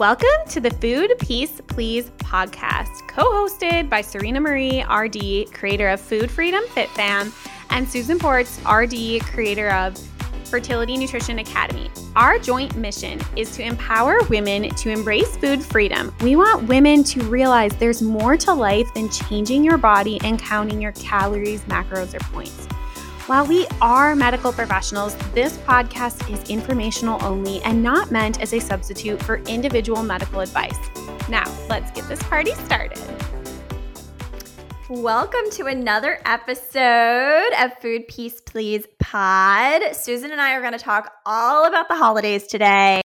Welcome to the Food Peace Please podcast, co hosted by Serena Marie, RD, creator of Food Freedom Fit Fam, and Susan Ports, RD, creator of Fertility Nutrition Academy. Our joint mission is to empower women to embrace food freedom. We want women to realize there's more to life than changing your body and counting your calories, macros, or points. While we are medical professionals, this podcast is informational only and not meant as a substitute for individual medical advice. Now, let's get this party started. Welcome to another episode of Food Peace Please Pod. Susan and I are going to talk all about the holidays today,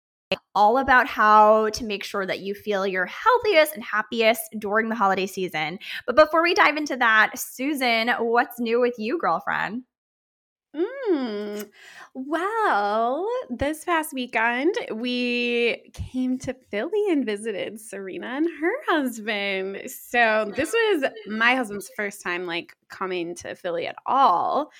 all about how to make sure that you feel your healthiest and happiest during the holiday season. But before we dive into that, Susan, what's new with you, girlfriend? Mm. Well, this past weekend, we came to Philly and visited Serena and her husband. So, this was my husband's first time like coming to Philly at all.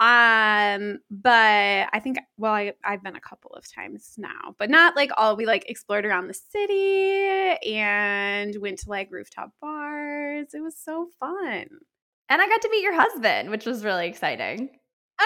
Um, but I think well, I I've been a couple of times now, but not like all we like explored around the city and went to like rooftop bars. It was so fun. And I got to meet your husband, which was really exciting.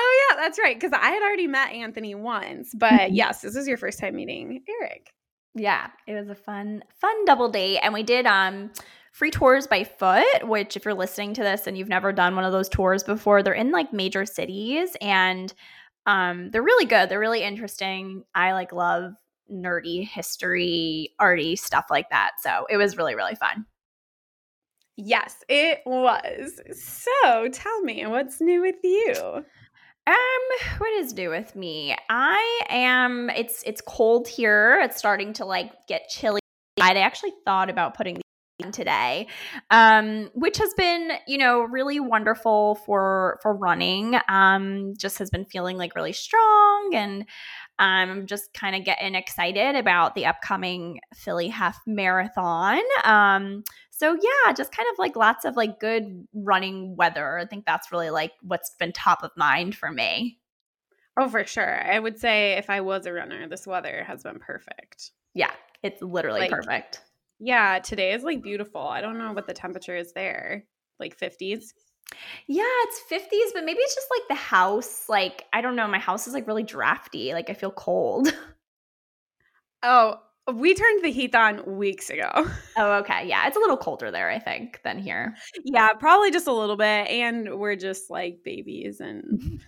Oh yeah, that's right. Because I had already met Anthony once, but mm-hmm. yes, this is your first time meeting Eric. Yeah, it was a fun, fun double date, and we did um free tours by foot. Which, if you're listening to this and you've never done one of those tours before, they're in like major cities, and um they're really good. They're really interesting. I like love nerdy history, arty stuff like that. So it was really, really fun. Yes, it was. So tell me, what's new with you? Um, what is new with me? I am it's it's cold here. It's starting to like get chilly. I actually thought about putting the today. Um, which has been, you know, really wonderful for for running. Um, just has been feeling like really strong and I'm um, just kind of getting excited about the upcoming Philly half marathon. So yeah, just kind of like lots of like good running weather. I think that's really like what's been top of mind for me. Oh, for sure. I would say if I was a runner, this weather has been perfect. Yeah, it's literally like, perfect. Yeah, today is like beautiful. I don't know what the temperature is there. Like 50s. Yeah, it's 50s, but maybe it's just like the house. Like, I don't know. My house is like really drafty. Like, I feel cold. Oh, we turned the heat on weeks ago. Oh, okay. Yeah, it's a little colder there, I think, than here. Yeah, probably just a little bit. And we're just like babies and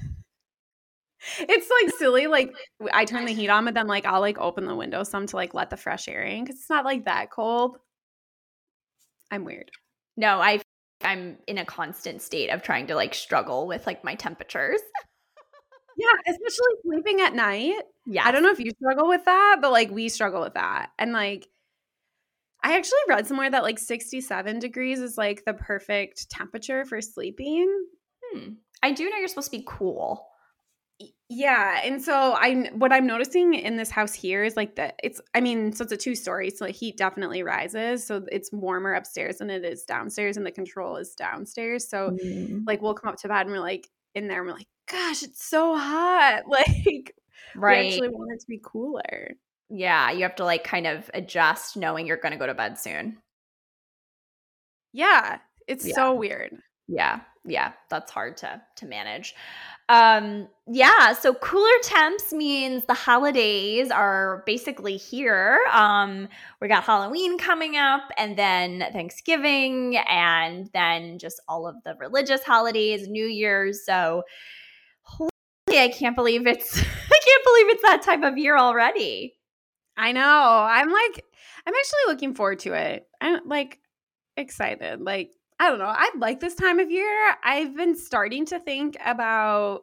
it's like silly. Like I turn the heat on, but then like I'll like open the window some to like let the fresh air in because it's not like that cold. I'm weird. No, I I'm in a constant state of trying to like struggle with like my temperatures. yeah, especially sleeping at night. Yeah. I don't know if you struggle with that, but like we struggle with that. And like I actually read somewhere that like 67 degrees is like the perfect temperature for sleeping. Hmm. I do know you're supposed to be cool. Yeah, and so I'm. what I'm noticing in this house here is like that it's I mean, so it's a two story, so the heat definitely rises. So it's warmer upstairs than it is downstairs, and the control is downstairs. So mm. like we'll come up to bed and we're like in there and we're like, gosh, it's so hot. Like right. we actually want it to be cooler. Yeah, you have to like kind of adjust knowing you're gonna go to bed soon. Yeah. It's yeah. so weird. Yeah. Yeah. That's hard to to manage. Um, yeah, so cooler temps means the holidays are basically here. Um, we got Halloween coming up and then Thanksgiving and then just all of the religious holidays, New Year's. So I can't believe it's I can't believe it's that time of year already. I know. I'm like I'm actually looking forward to it. I'm like excited. Like I don't know. I like this time of year. I've been starting to think about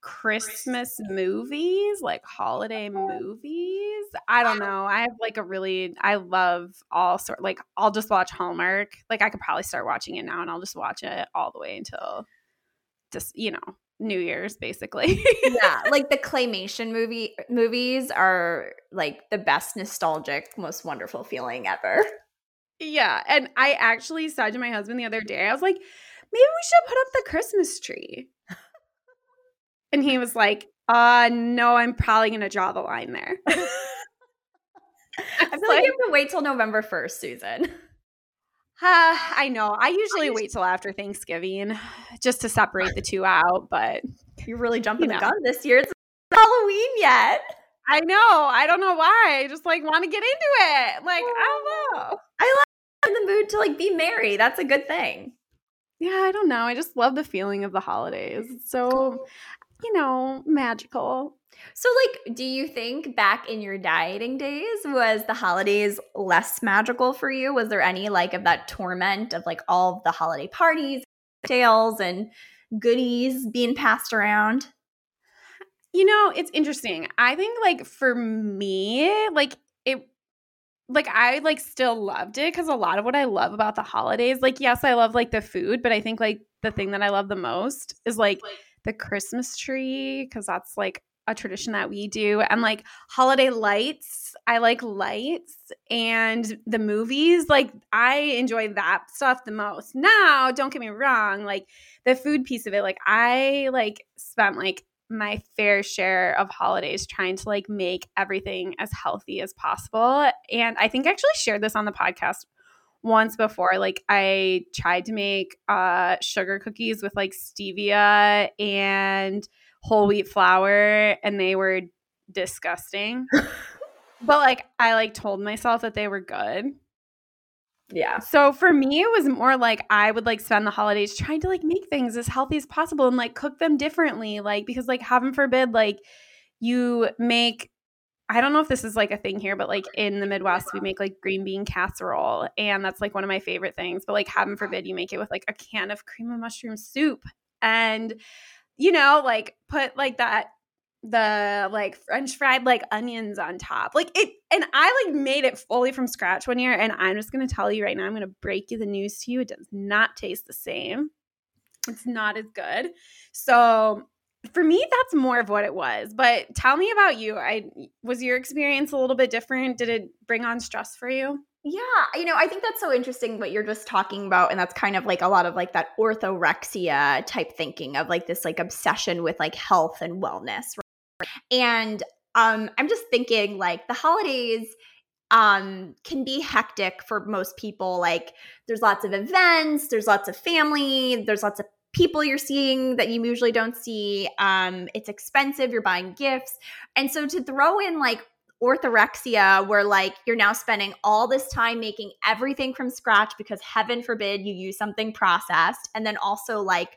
Christmas movies, like holiday uh-huh. movies. I don't uh-huh. know. I have like a really I love all sort like I'll just watch Hallmark. Like I could probably start watching it now and I'll just watch it all the way until just, you know, New Year's basically. yeah, like the claymation movie movies are like the best nostalgic, most wonderful feeling ever. Yeah. And I actually said to my husband the other day, I was like, maybe we should put up the Christmas tree. and he was like, uh, no, I'm probably going to draw the line there. I feel like, you have to wait till November 1st, Susan. Uh, I know. I usually wait till after Thanksgiving just to separate the two out, but you're really jumping you know. the gun this year. It's Halloween yet. I know. I don't know why. I just like want to get into it. Like, I don't know. I like in the mood to like be merry. That's a good thing. Yeah, I don't know. I just love the feeling of the holidays. It's so, you know, magical. So, like, do you think back in your dieting days, was the holidays less magical for you? Was there any like of that torment of like all of the holiday parties, tales, and goodies being passed around? You know, it's interesting. I think like for me, like it like I like still loved it cuz a lot of what I love about the holidays, like yes, I love like the food, but I think like the thing that I love the most is like the Christmas tree cuz that's like a tradition that we do and like holiday lights i like lights and the movies like i enjoy that stuff the most. Now don't get me wrong like the food piece of it like i like spent like my fair share of holidays trying to like make everything as healthy as possible and i think i actually shared this on the podcast once before like i tried to make uh sugar cookies with like stevia and whole wheat flour and they were disgusting. but like I like told myself that they were good. Yeah. So for me, it was more like I would like spend the holidays trying to like make things as healthy as possible and like cook them differently. Like, because like heaven forbid, like you make, I don't know if this is like a thing here, but like in the Midwest, we make like green bean casserole. And that's like one of my favorite things. But like heaven forbid, you make it with like a can of cream of mushroom soup. And you know, like put like that the like french fried like onions on top like it and i like made it fully from scratch one year and i'm just gonna tell you right now i'm gonna break you the news to you it does not taste the same it's not as good so for me that's more of what it was but tell me about you i was your experience a little bit different did it bring on stress for you yeah, you know, I think that's so interesting what you're just talking about. And that's kind of like a lot of like that orthorexia type thinking of like this like obsession with like health and wellness. Right? And um, I'm just thinking like the holidays um, can be hectic for most people. Like there's lots of events, there's lots of family, there's lots of people you're seeing that you usually don't see. Um, it's expensive, you're buying gifts. And so to throw in like orthorexia where like you're now spending all this time making everything from scratch because heaven forbid you use something processed and then also like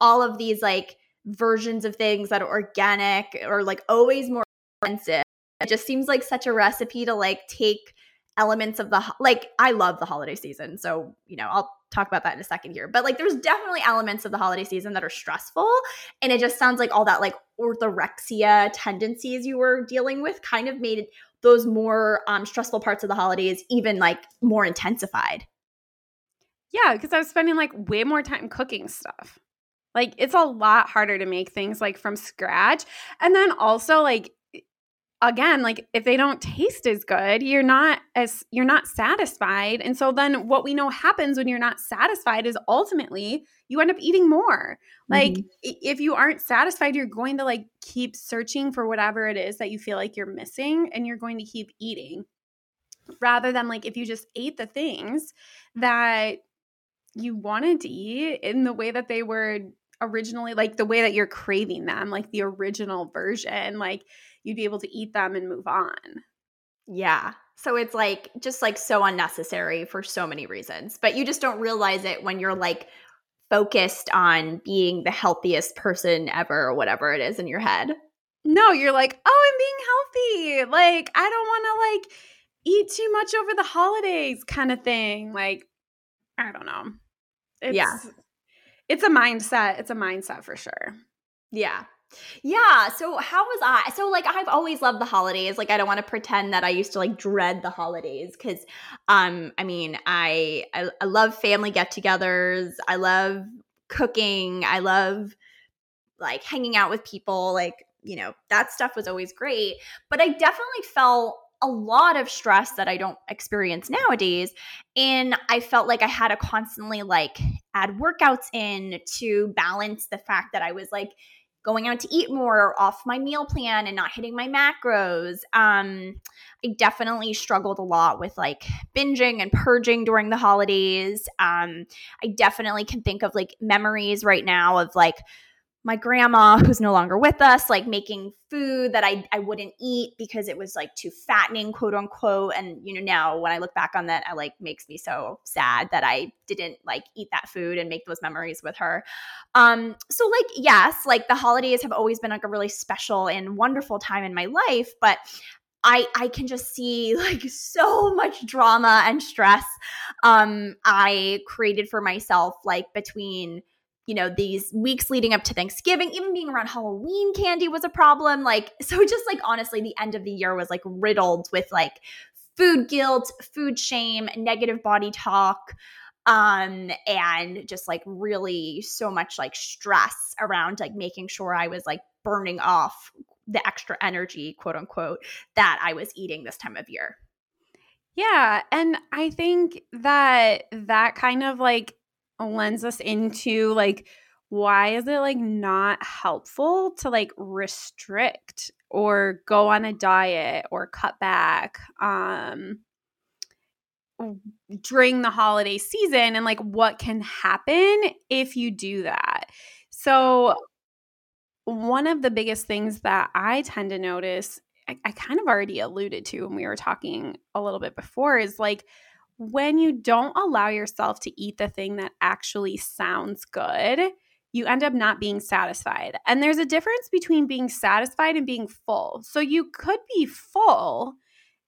all of these like versions of things that are organic or like always more expensive it just seems like such a recipe to like take elements of the like I love the holiday season so you know I'll talk about that in a second here. But like there's definitely elements of the holiday season that are stressful. And it just sounds like all that like orthorexia tendencies you were dealing with kind of made those more um, stressful parts of the holidays even like more intensified. Yeah, because I was spending like way more time cooking stuff. Like it's a lot harder to make things like from scratch. And then also like again like if they don't taste as good you're not as you're not satisfied and so then what we know happens when you're not satisfied is ultimately you end up eating more like mm-hmm. if you aren't satisfied you're going to like keep searching for whatever it is that you feel like you're missing and you're going to keep eating rather than like if you just ate the things that you wanted to eat in the way that they were originally like the way that you're craving them like the original version like you'd be able to eat them and move on. Yeah. So it's like just like so unnecessary for so many reasons, but you just don't realize it when you're like focused on being the healthiest person ever or whatever it is in your head. No, you're like, "Oh, I'm being healthy. Like, I don't want to like eat too much over the holidays kind of thing." Like, I don't know. It's, yeah. It's a mindset. It's a mindset for sure. Yeah. Yeah. So how was I? So like I've always loved the holidays. Like I don't want to pretend that I used to like dread the holidays because um I mean I, I I love family get-togethers. I love cooking. I love like hanging out with people. Like, you know, that stuff was always great. But I definitely felt a lot of stress that I don't experience nowadays. And I felt like I had to constantly like add workouts in to balance the fact that I was like going out to eat more off my meal plan and not hitting my macros. Um, I definitely struggled a lot with like binging and purging during the holidays. Um, I definitely can think of like memories right now of like my grandma who's no longer with us like making food that I, I wouldn't eat because it was like too fattening quote unquote. And you know now when i look back on that i like makes me so sad that i didn't like eat that food and make those memories with her. Um so like yes like the holidays have always been like a really special and wonderful time in my life but I I can just see like so much drama and stress um I created for myself like between you know, these weeks leading up to Thanksgiving, even being around Halloween candy was a problem. Like, so just like honestly, the end of the year was like riddled with like food guilt, food shame, negative body talk, um, and just like really so much like stress around like making sure I was like burning off the extra energy, quote unquote, that I was eating this time of year. Yeah. And I think that that kind of like lends us into like why is it like not helpful to like restrict or go on a diet or cut back um during the holiday season and like what can happen if you do that. So one of the biggest things that I tend to notice I, I kind of already alluded to when we were talking a little bit before is like when you don't allow yourself to eat the thing that actually sounds good, you end up not being satisfied. And there's a difference between being satisfied and being full. So you could be full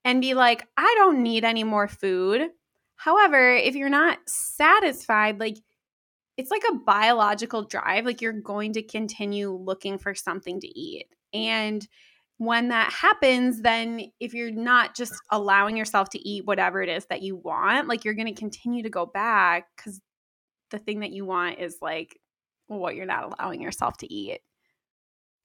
and be like, I don't need any more food. However, if you're not satisfied, like it's like a biological drive, like you're going to continue looking for something to eat. And when that happens, then if you're not just allowing yourself to eat whatever it is that you want, like you're going to continue to go back because the thing that you want is like what you're not allowing yourself to eat.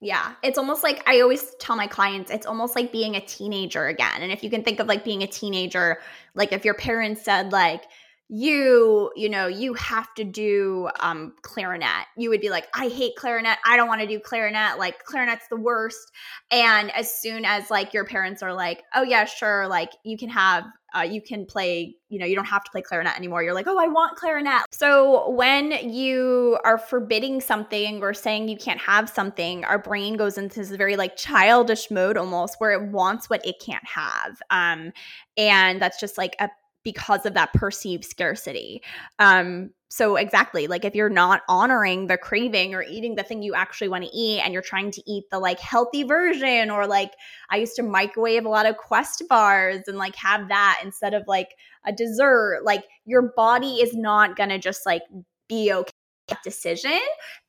Yeah, it's almost like I always tell my clients, it's almost like being a teenager again. And if you can think of like being a teenager, like if your parents said, like, you you know you have to do um clarinet. You would be like i hate clarinet. I don't want to do clarinet. Like clarinet's the worst. And as soon as like your parents are like oh yeah sure like you can have uh, you can play you know you don't have to play clarinet anymore you're like oh i want clarinet. So when you are forbidding something or saying you can't have something our brain goes into this very like childish mode almost where it wants what it can't have. Um and that's just like a because of that perceived scarcity. Um, so exactly, like if you're not honoring the craving or eating the thing you actually want to eat and you're trying to eat the like healthy version or like I used to microwave a lot of quest bars and like have that instead of like a dessert, like your body is not going to just like be okay with that decision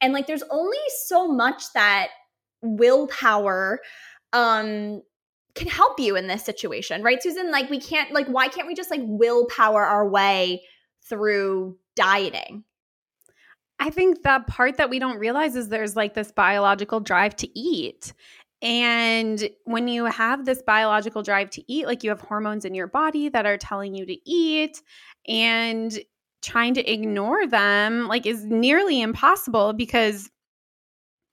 and like there's only so much that willpower um can help you in this situation, right, Susan? Like, we can't, like, why can't we just like willpower our way through dieting? I think the part that we don't realize is there's like this biological drive to eat. And when you have this biological drive to eat, like you have hormones in your body that are telling you to eat, and trying to ignore them, like, is nearly impossible because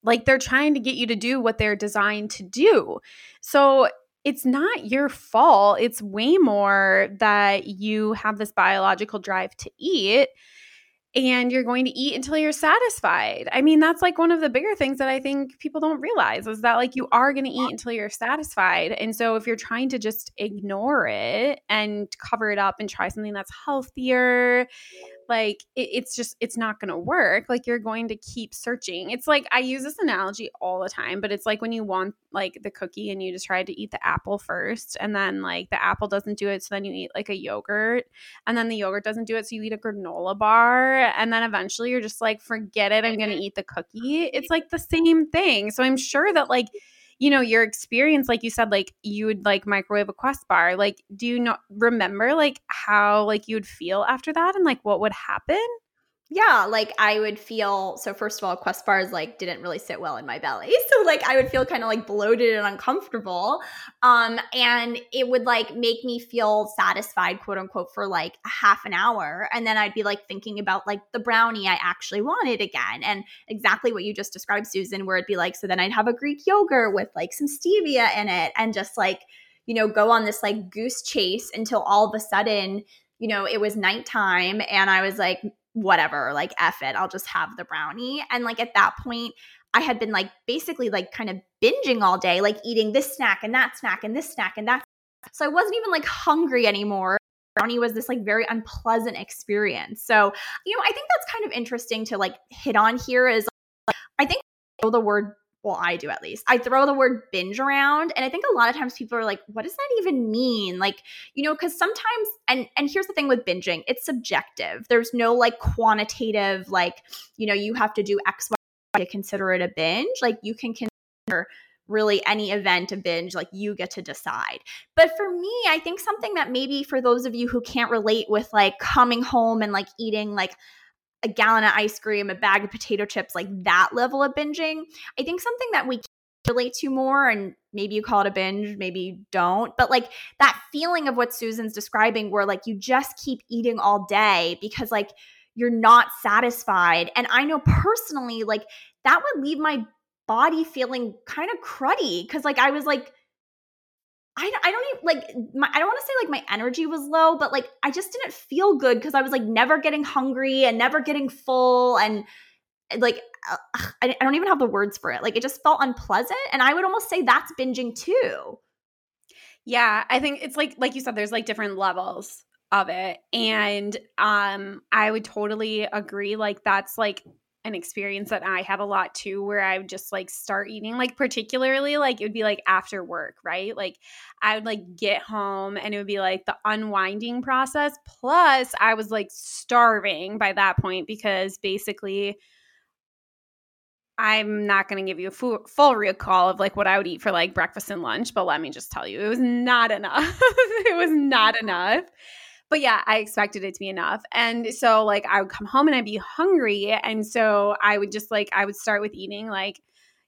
like they're trying to get you to do what they're designed to do. So it's not your fault. It's way more that you have this biological drive to eat and you're going to eat until you're satisfied. I mean, that's like one of the bigger things that I think people don't realize is that like you are going to eat until you're satisfied. And so if you're trying to just ignore it and cover it up and try something that's healthier, like it, it's just it's not going to work like you're going to keep searching. It's like i use this analogy all the time but it's like when you want like the cookie and you just try to eat the apple first and then like the apple doesn't do it so then you eat like a yogurt and then the yogurt doesn't do it so you eat a granola bar and then eventually you're just like forget it i'm going to mm-hmm. eat the cookie. It's like the same thing. So i'm sure that like you know your experience like you said like you would like microwave a quest bar like do you not remember like how like you would feel after that and like what would happen yeah, like I would feel so first of all, Quest bars like didn't really sit well in my belly. So like I would feel kind of like bloated and uncomfortable. Um, and it would like make me feel satisfied, quote unquote, for like a half an hour. And then I'd be like thinking about like the brownie I actually wanted again. And exactly what you just described, Susan, where it'd be like, so then I'd have a Greek yogurt with like some stevia in it and just like, you know, go on this like goose chase until all of a sudden you know, it was nighttime and I was like, whatever, like F it, I'll just have the brownie. And like at that point, I had been like basically like kind of binging all day, like eating this snack and that snack and this snack and that. So I wasn't even like hungry anymore. Brownie was this like very unpleasant experience. So, you know, I think that's kind of interesting to like hit on here is like, I think the word well, I do at least. I throw the word binge around and I think a lot of times people are like, what does that even mean? Like, you know, cuz sometimes and and here's the thing with binging, it's subjective. There's no like quantitative like, you know, you have to do X Y to consider it a binge. Like you can consider really any event a binge like you get to decide but for me i think something that maybe for those of you who can't relate with like coming home and like eating like a gallon of ice cream, a bag of potato chips, like that level of binging. I think something that we relate to more, and maybe you call it a binge, maybe you don't, but like that feeling of what Susan's describing, where like you just keep eating all day because like you're not satisfied. And I know personally, like that would leave my body feeling kind of cruddy because like I was like, I, I don't even like my, I don't want to say like my energy was low, but like I just didn't feel good because I was like never getting hungry and never getting full and like uh, I, I don't even have the words for it. Like it just felt unpleasant, and I would almost say that's binging too. Yeah, I think it's like like you said, there's like different levels of it, and um, I would totally agree. Like that's like an experience that I had a lot too, where I would just like start eating, like particularly like it would be like after work, right? Like I would like get home and it would be like the unwinding process. Plus, I was like starving by that point because basically I'm not going to give you a full, full recall of like what I would eat for like breakfast and lunch, but let me just tell you, it was not enough. it was not mm-hmm. enough. But yeah, I expected it to be enough. And so like I would come home and I'd be hungry. And so I would just like, I would start with eating like,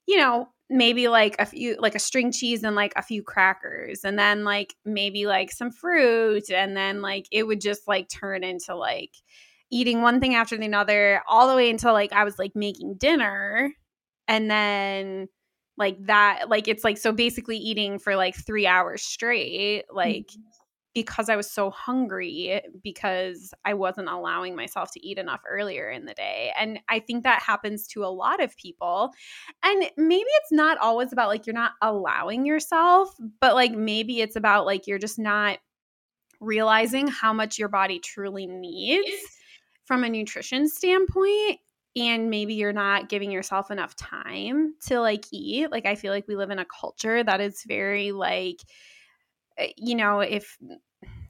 you know, maybe like a few, like a string cheese and like a few crackers. And then like maybe like some fruit. And then like it would just like turn into like, eating one thing after the other all the way until like I was like making dinner and then like that like it's like so basically eating for like 3 hours straight like mm-hmm because I was so hungry because I wasn't allowing myself to eat enough earlier in the day. And I think that happens to a lot of people. And maybe it's not always about like you're not allowing yourself, but like maybe it's about like you're just not realizing how much your body truly needs from a nutrition standpoint and maybe you're not giving yourself enough time to like eat like i feel like we live in a culture that is very like you know, if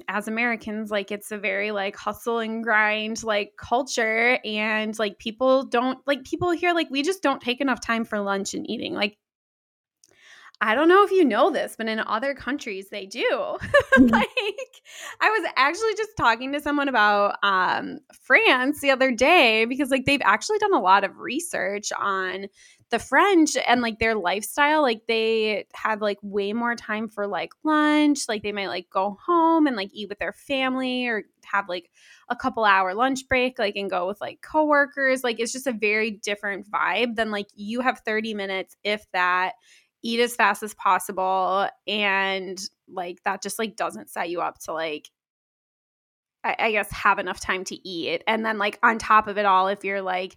as Americans, like it's a very like hustle and grind like culture. And like people don't like people here, like we just don't take enough time for lunch and eating. Like, I don't know if you know this, but in other countries they do. Mm-hmm. like I was actually just talking to someone about um France the other day because like they've actually done a lot of research on the French and like their lifestyle, like they have like way more time for like lunch. Like they might like go home and like eat with their family or have like a couple hour lunch break, like and go with like coworkers. Like it's just a very different vibe than like you have 30 minutes, if that, eat as fast as possible. And like that just like doesn't set you up to like I, I guess have enough time to eat. And then like on top of it all, if you're like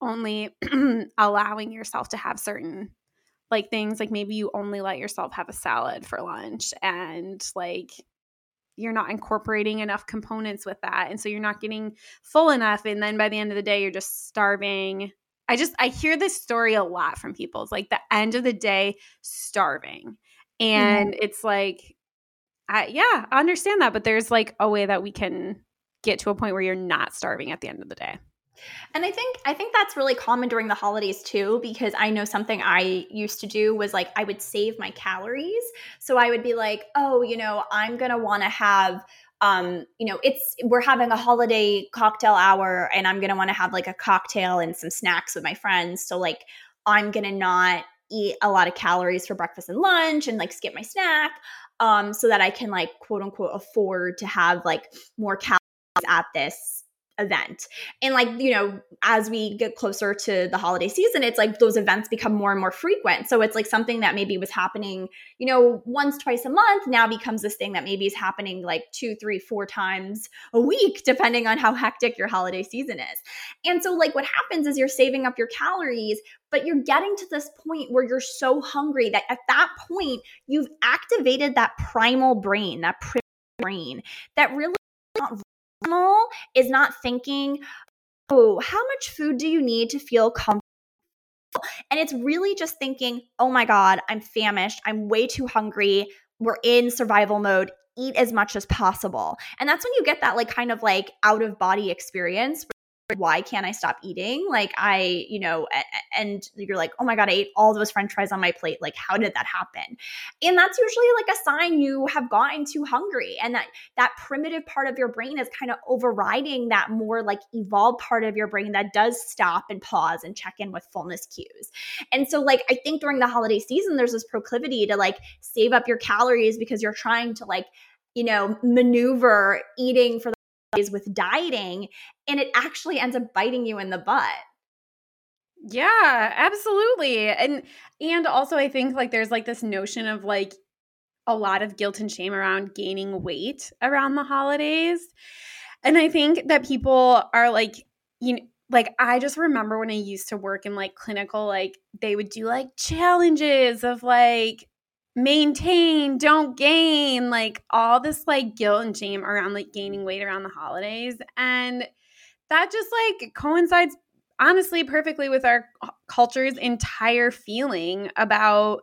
only allowing yourself to have certain like things like maybe you only let yourself have a salad for lunch and like you're not incorporating enough components with that and so you're not getting full enough and then by the end of the day you're just starving i just i hear this story a lot from people it's like the end of the day starving and mm-hmm. it's like I, yeah i understand that but there's like a way that we can get to a point where you're not starving at the end of the day and I think I think that's really common during the holidays too because I know something I used to do was like I would save my calories. So I would be like, "Oh, you know, I'm going to want to have um, you know, it's we're having a holiday cocktail hour and I'm gonna want to have like a cocktail and some snacks with my friends. So like I'm gonna not eat a lot of calories for breakfast and lunch and like skip my snack um, so that I can like quote unquote afford to have like more calories at this event. And like, you know, as we get closer to the holiday season, it's like those events become more and more frequent. So it's like something that maybe was happening, you know, once, twice a month now becomes this thing that maybe is happening like two, three, four times a week, depending on how hectic your holiday season is. And so, like, what happens is you're saving up your calories, but you're getting to this point where you're so hungry that at that point, you've activated that primal brain, that brain that really is not thinking, oh, how much food do you need to feel comfortable? And it's really just thinking, oh my God, I'm famished. I'm way too hungry. We're in survival mode. Eat as much as possible. And that's when you get that, like, kind of like out of body experience why can't I stop eating? Like I, you know, and you're like, oh my God, I ate all those french fries on my plate. Like, how did that happen? And that's usually like a sign you have gotten too hungry. And that that primitive part of your brain is kind of overriding that more like evolved part of your brain that does stop and pause and check in with fullness cues. And so like I think during the holiday season, there's this proclivity to like save up your calories because you're trying to like, you know, maneuver eating for the with dieting and it actually ends up biting you in the butt. Yeah, absolutely. And and also I think like there's like this notion of like a lot of guilt and shame around gaining weight around the holidays. And I think that people are like you know like I just remember when I used to work in like clinical like they would do like challenges of like maintain, don't gain, like all this like guilt and shame around like gaining weight around the holidays. And that just like coincides honestly perfectly with our culture's entire feeling about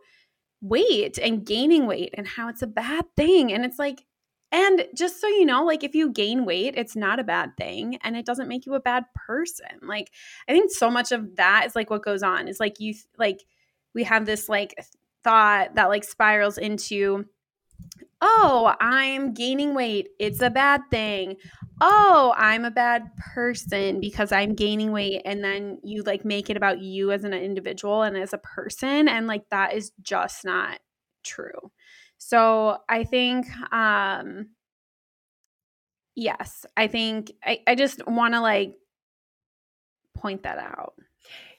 weight and gaining weight and how it's a bad thing. And it's like, and just so you know, like if you gain weight, it's not a bad thing and it doesn't make you a bad person. Like I think so much of that is like what goes on is like you like we have this like thought that like spirals into oh, I'm gaining weight. It's a bad thing. Oh, I'm a bad person because I'm gaining weight. And then you like make it about you as an individual and as a person. And like that is just not true. So I think, um, yes, I think I, I just want to like point that out.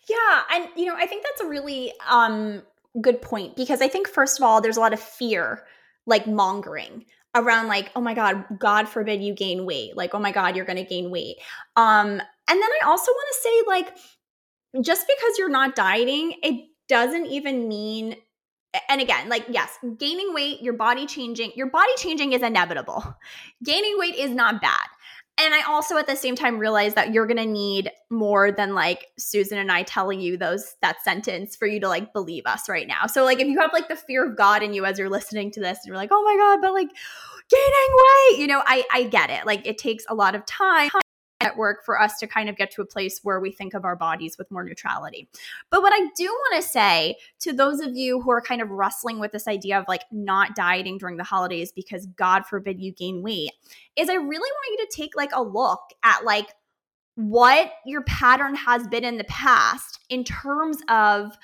Yeah. And, you know, I think that's a really um, good point because I think first of all, there's a lot of fear, like mongering around like, oh my God, God forbid you gain weight. Like, oh my God, you're gonna gain weight. Um, and then I also want to say, like, just because you're not dieting, it doesn't even mean and again, like, yes, gaining weight, your body changing, your body changing is inevitable. Gaining weight is not bad and I also at the same time realize that you're gonna need more than like Susan and I telling you those that sentence for you to like believe us right now. So like if you have like the fear of God in you as you're listening to this and you're like, oh my God, but like gaining weight, you know, I I get it. Like it takes a lot of time at work for us to kind of get to a place where we think of our bodies with more neutrality. But what I do want to say to those of you who are kind of wrestling with this idea of like not dieting during the holidays because God forbid you gain weight is I really want you to take like a look at like what your pattern has been in the past in terms of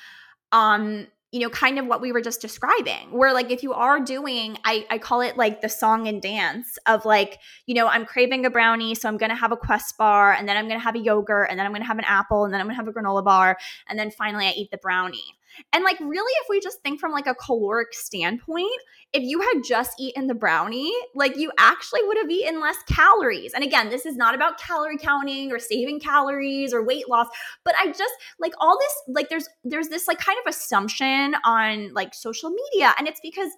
um you know, kind of what we were just describing, where like if you are doing, I, I call it like the song and dance of like, you know, I'm craving a brownie, so I'm gonna have a quest bar, and then I'm gonna have a yogurt, and then I'm gonna have an apple, and then I'm gonna have a granola bar, and then finally I eat the brownie. And like, really, if we just think from like a caloric standpoint, if you had just eaten the brownie, like you actually would have eaten less calories. And again, this is not about calorie counting or saving calories or weight loss, but I just like all this, like, there's, there's this like kind of assumption on like social media. And it's because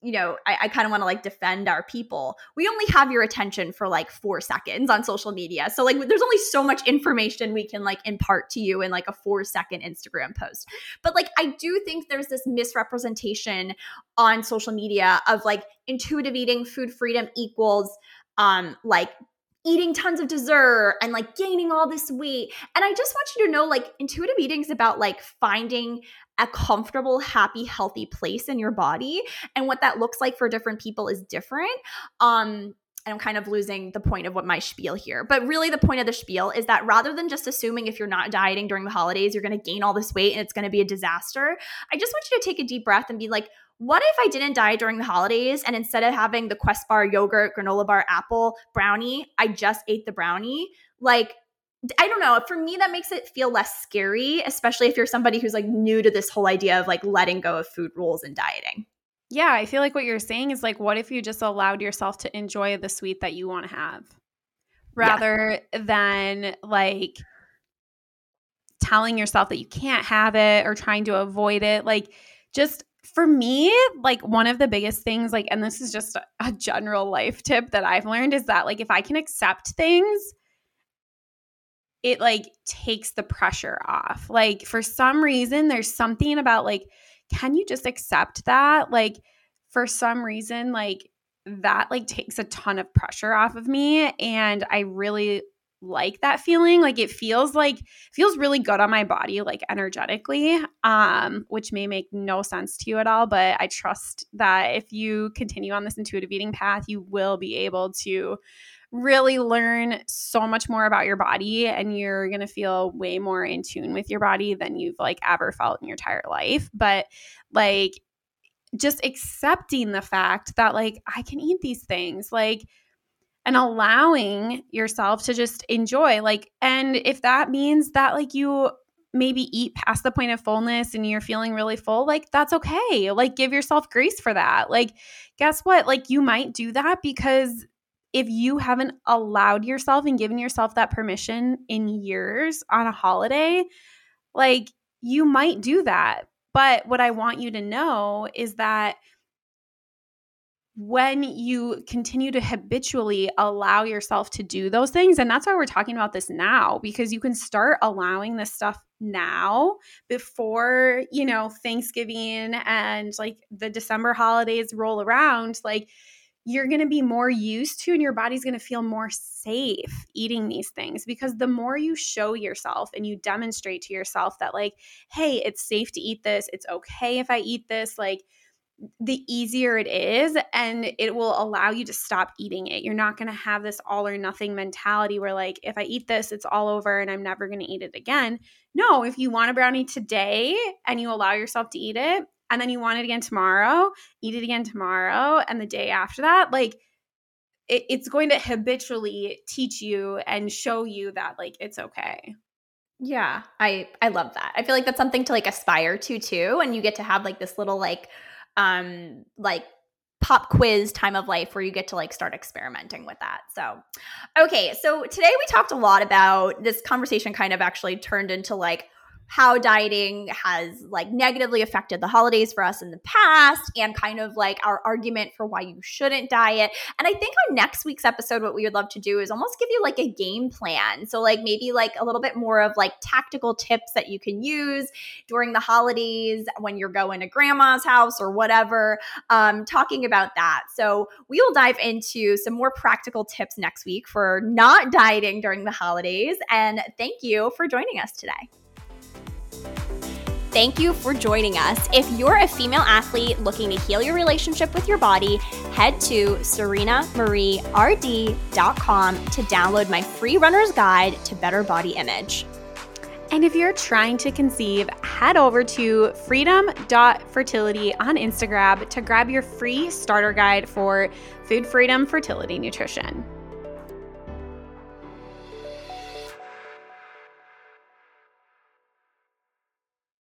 you know, I, I kind of want to like defend our people. We only have your attention for like four seconds on social media. So, like, there's only so much information we can like impart to you in like a four second Instagram post. But like, I do think there's this misrepresentation on social media of like intuitive eating, food freedom equals um like eating tons of dessert and like gaining all this weight. And I just want you to know like intuitive eating is about like finding a comfortable, happy, healthy place in your body. And what that looks like for different people is different. Um, and I'm kind of losing the point of what my spiel here. But really, the point of the spiel is that rather than just assuming if you're not dieting during the holidays, you're going to gain all this weight and it's going to be a disaster, I just want you to take a deep breath and be like, what if I didn't die during the holidays and instead of having the Quest bar, yogurt, granola bar, apple, brownie, I just ate the brownie? Like, I don't know. For me, that makes it feel less scary, especially if you're somebody who's like new to this whole idea of like letting go of food rules and dieting. Yeah, I feel like what you're saying is like, what if you just allowed yourself to enjoy the sweet that you want to have rather yeah. than like telling yourself that you can't have it or trying to avoid it? Like, just for me, like one of the biggest things, like, and this is just a, general life tip that I've learned is that, like, if I can accept things, it like takes the pressure off. Like, for some reason, there's something about like, can you just accept that? Like, for some reason, like, that like takes a ton of pressure off of me and I really like that feeling like it feels like feels really good on my body like energetically um which may make no sense to you at all but i trust that if you continue on this intuitive eating path you will be able to really learn so much more about your body and you're going to feel way more in tune with your body than you've like ever felt in your entire life. But like just accepting the fact that like I can eat these things like and allowing yourself to just enjoy like and if that means that like you maybe eat past the point of fullness and you're feeling really full like that's okay. Like give yourself grace for that. Like guess what? Like you might do that because if you haven't allowed yourself and given yourself that permission in years on a holiday like you might do that. But what i want you to know is that when you continue to habitually allow yourself to do those things and that's why we're talking about this now because you can start allowing this stuff now before you know thanksgiving and like the december holidays roll around like you're going to be more used to and your body's going to feel more safe eating these things because the more you show yourself and you demonstrate to yourself that like hey it's safe to eat this it's okay if i eat this like the easier it is and it will allow you to stop eating it. You're not going to have this all or nothing mentality where like if I eat this it's all over and I'm never going to eat it again. No, if you want a brownie today and you allow yourself to eat it and then you want it again tomorrow, eat it again tomorrow and the day after that, like it, it's going to habitually teach you and show you that like it's okay. Yeah, I I love that. I feel like that's something to like aspire to too and you get to have like this little like um like pop quiz time of life where you get to like start experimenting with that. So, okay, so today we talked a lot about this conversation kind of actually turned into like how dieting has like negatively affected the holidays for us in the past and kind of like our argument for why you shouldn't diet. And I think on next week's episode, what we would love to do is almost give you like a game plan. So, like maybe like a little bit more of like tactical tips that you can use during the holidays when you're going to grandma's house or whatever, um, talking about that. So, we will dive into some more practical tips next week for not dieting during the holidays. And thank you for joining us today. Thank you for joining us. If you're a female athlete looking to heal your relationship with your body, head to serenamarierd.com to download my free runner's guide to better body image. And if you're trying to conceive, head over to freedom.fertility on Instagram to grab your free starter guide for food freedom fertility nutrition.